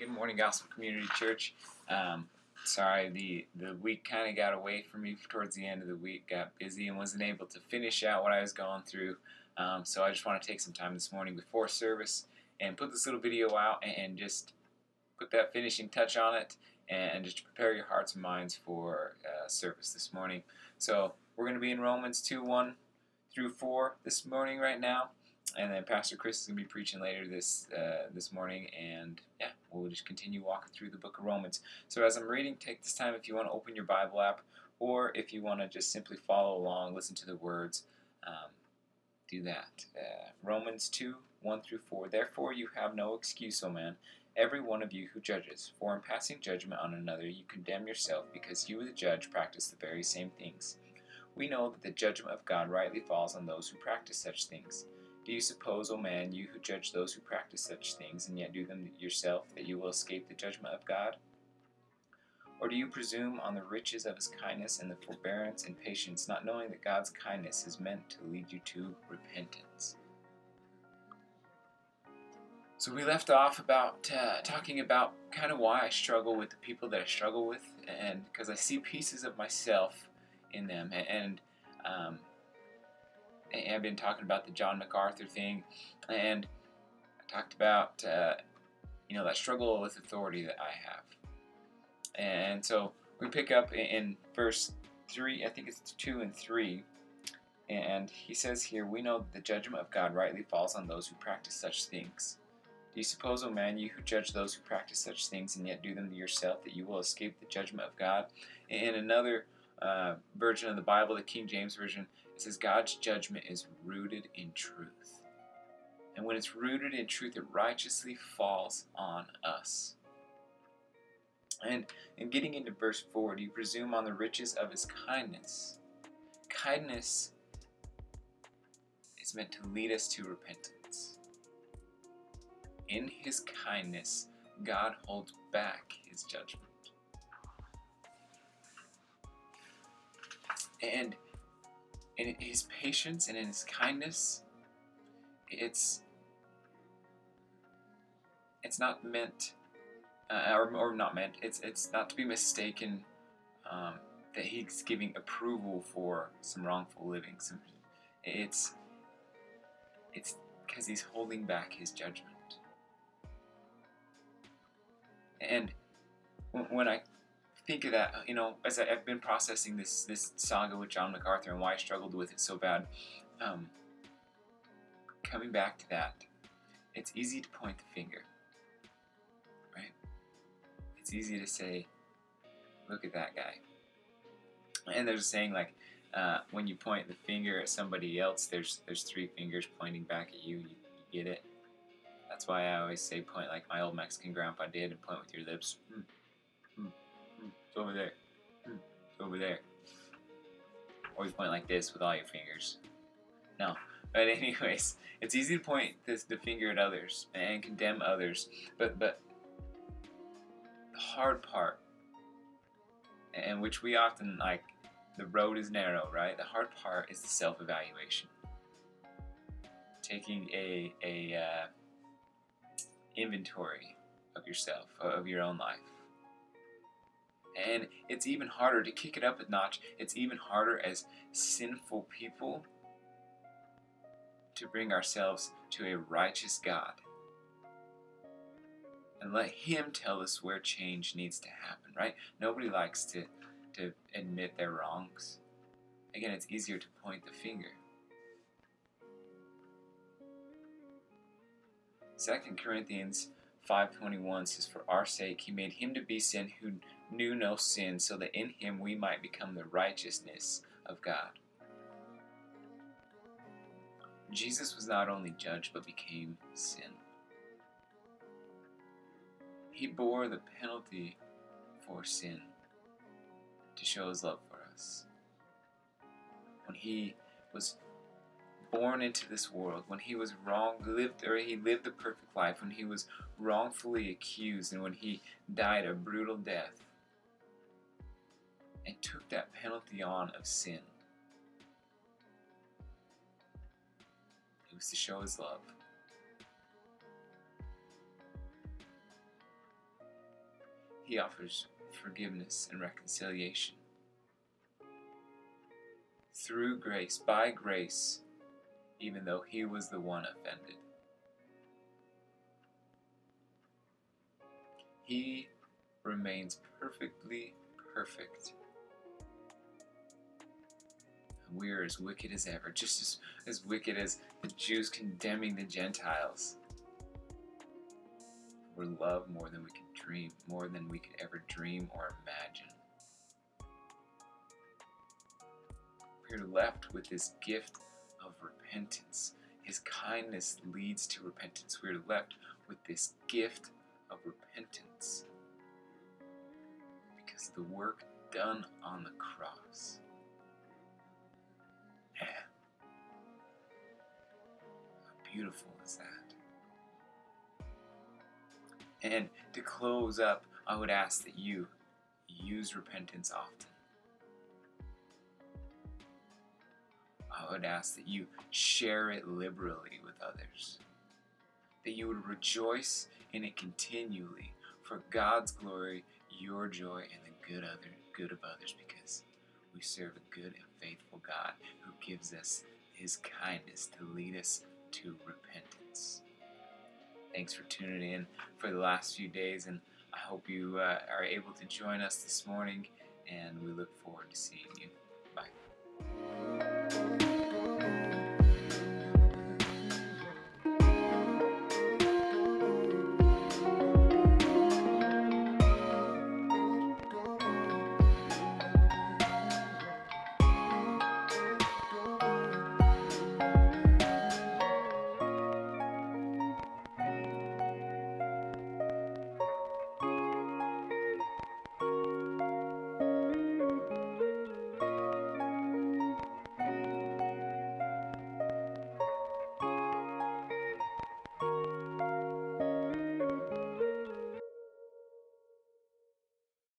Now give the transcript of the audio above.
Good morning, Gospel Community Church. Um, sorry, the, the week kind of got away from me towards the end of the week, got busy, and wasn't able to finish out what I was going through. Um, so I just want to take some time this morning before service and put this little video out and just put that finishing touch on it and just prepare your hearts and minds for uh, service this morning. So we're going to be in Romans 2 1 through 4 this morning, right now and then Pastor Chris is going to be preaching later this uh, this morning, and yeah, we'll just continue walking through the Book of Romans. So as I'm reading, take this time if you want to open your Bible app, or if you want to just simply follow along, listen to the words, um, do that. Uh, Romans two one through four. Therefore, you have no excuse, O man, every one of you who judges. For in passing judgment on another, you condemn yourself, because you, the judge, practice the very same things. We know that the judgment of God rightly falls on those who practice such things. Do you suppose, O man, you who judge those who practice such things, and yet do them yourself, that you will escape the judgment of God? Or do you presume on the riches of his kindness and the forbearance and patience, not knowing that God's kindness is meant to lead you to repentance? So we left off about uh, talking about kind of why I struggle with the people that I struggle with, and because I see pieces of myself in them, and um, I've been talking about the John MacArthur thing, and I talked about uh, you know that struggle with authority that I have, and so we pick up in, verse three. I think it's two and three, and he says here, "We know that the judgment of God rightly falls on those who practice such things." Do you suppose, O man, you who judge those who practice such things and yet do them to yourself, that you will escape the judgment of God? In another uh, version of the Bible, the King James Version, it says God's judgment is rooted in truth. And when it's rooted in truth, it righteously falls on us. And in getting into verse 4, do you presume on the riches of his kindness? Kindness is meant to lead us to repentance. In his kindness, God holds back his judgment. And in his patience and in his kindness, it's it's not meant, uh, or, or not meant. It's it's not to be mistaken um, that he's giving approval for some wrongful living. Some, it's it's because he's holding back his judgment. And when I think of that, you know, as I, have been processing this this saga with John MacArthur and why I struggled with it so bad, um, coming back to that, it's easy to point the finger, right? It's easy to say, "Look at that guy," and there's a saying like, uh, when you point the finger at somebody else, there's there's three fingers pointing back at you. You, you get it? That's why I always say point like my old Mexican grandpa did and point with your lips. Hmm. It's over there. It's over there. You point like this with all your fingers. No. But anyways, it's easy to point this the finger at others and condemn others. But but the hard part, and which we often like, the road is narrow, right? The hard part is the self-evaluation. Taking a a uh, inventory of yourself, of your own life and it's even harder to kick it up a notch. It's even harder as sinful people to bring ourselves to a righteous God and let Him tell us where change needs to happen, right? Nobody likes to, to admit their wrongs. Again, it's easier to point the finger. Second Corinthians 5.21 says, For our sake he made him to be sin who knew no sin, so that in him we might become the righteousness of God. Jesus was not only judged, but became sin. He bore the penalty for sin to show his love for us. When he was born into this world, when he was wrong, lived or he lived the perfect life, when he was wrongfully accused, and when he died a brutal death, and took that penalty on of sin. It was to show his love. He offers forgiveness and reconciliation. Through grace, by grace, even though he was the one offended. He remains perfectly perfect. And we are as wicked as ever, just as, as wicked as the Jews condemning the Gentiles. We're loved more than we can dream, more than we could ever dream or imagine. We're left with this gift of repentance. His kindness leads to repentance. We're left with this gift of repentance because the work done on the cross. Beautiful is that? And to close up, I would ask that you use repentance often. I would ask that you share it liberally with others. That you would rejoice in it continually for God's glory, your joy, and the good other good of others because we serve a good and faithful God who gives us his kindness to lead us to repentance. Thanks for tuning in for the last few days, and I hope you uh, are able to join us this morning, and we look forward to seeing you.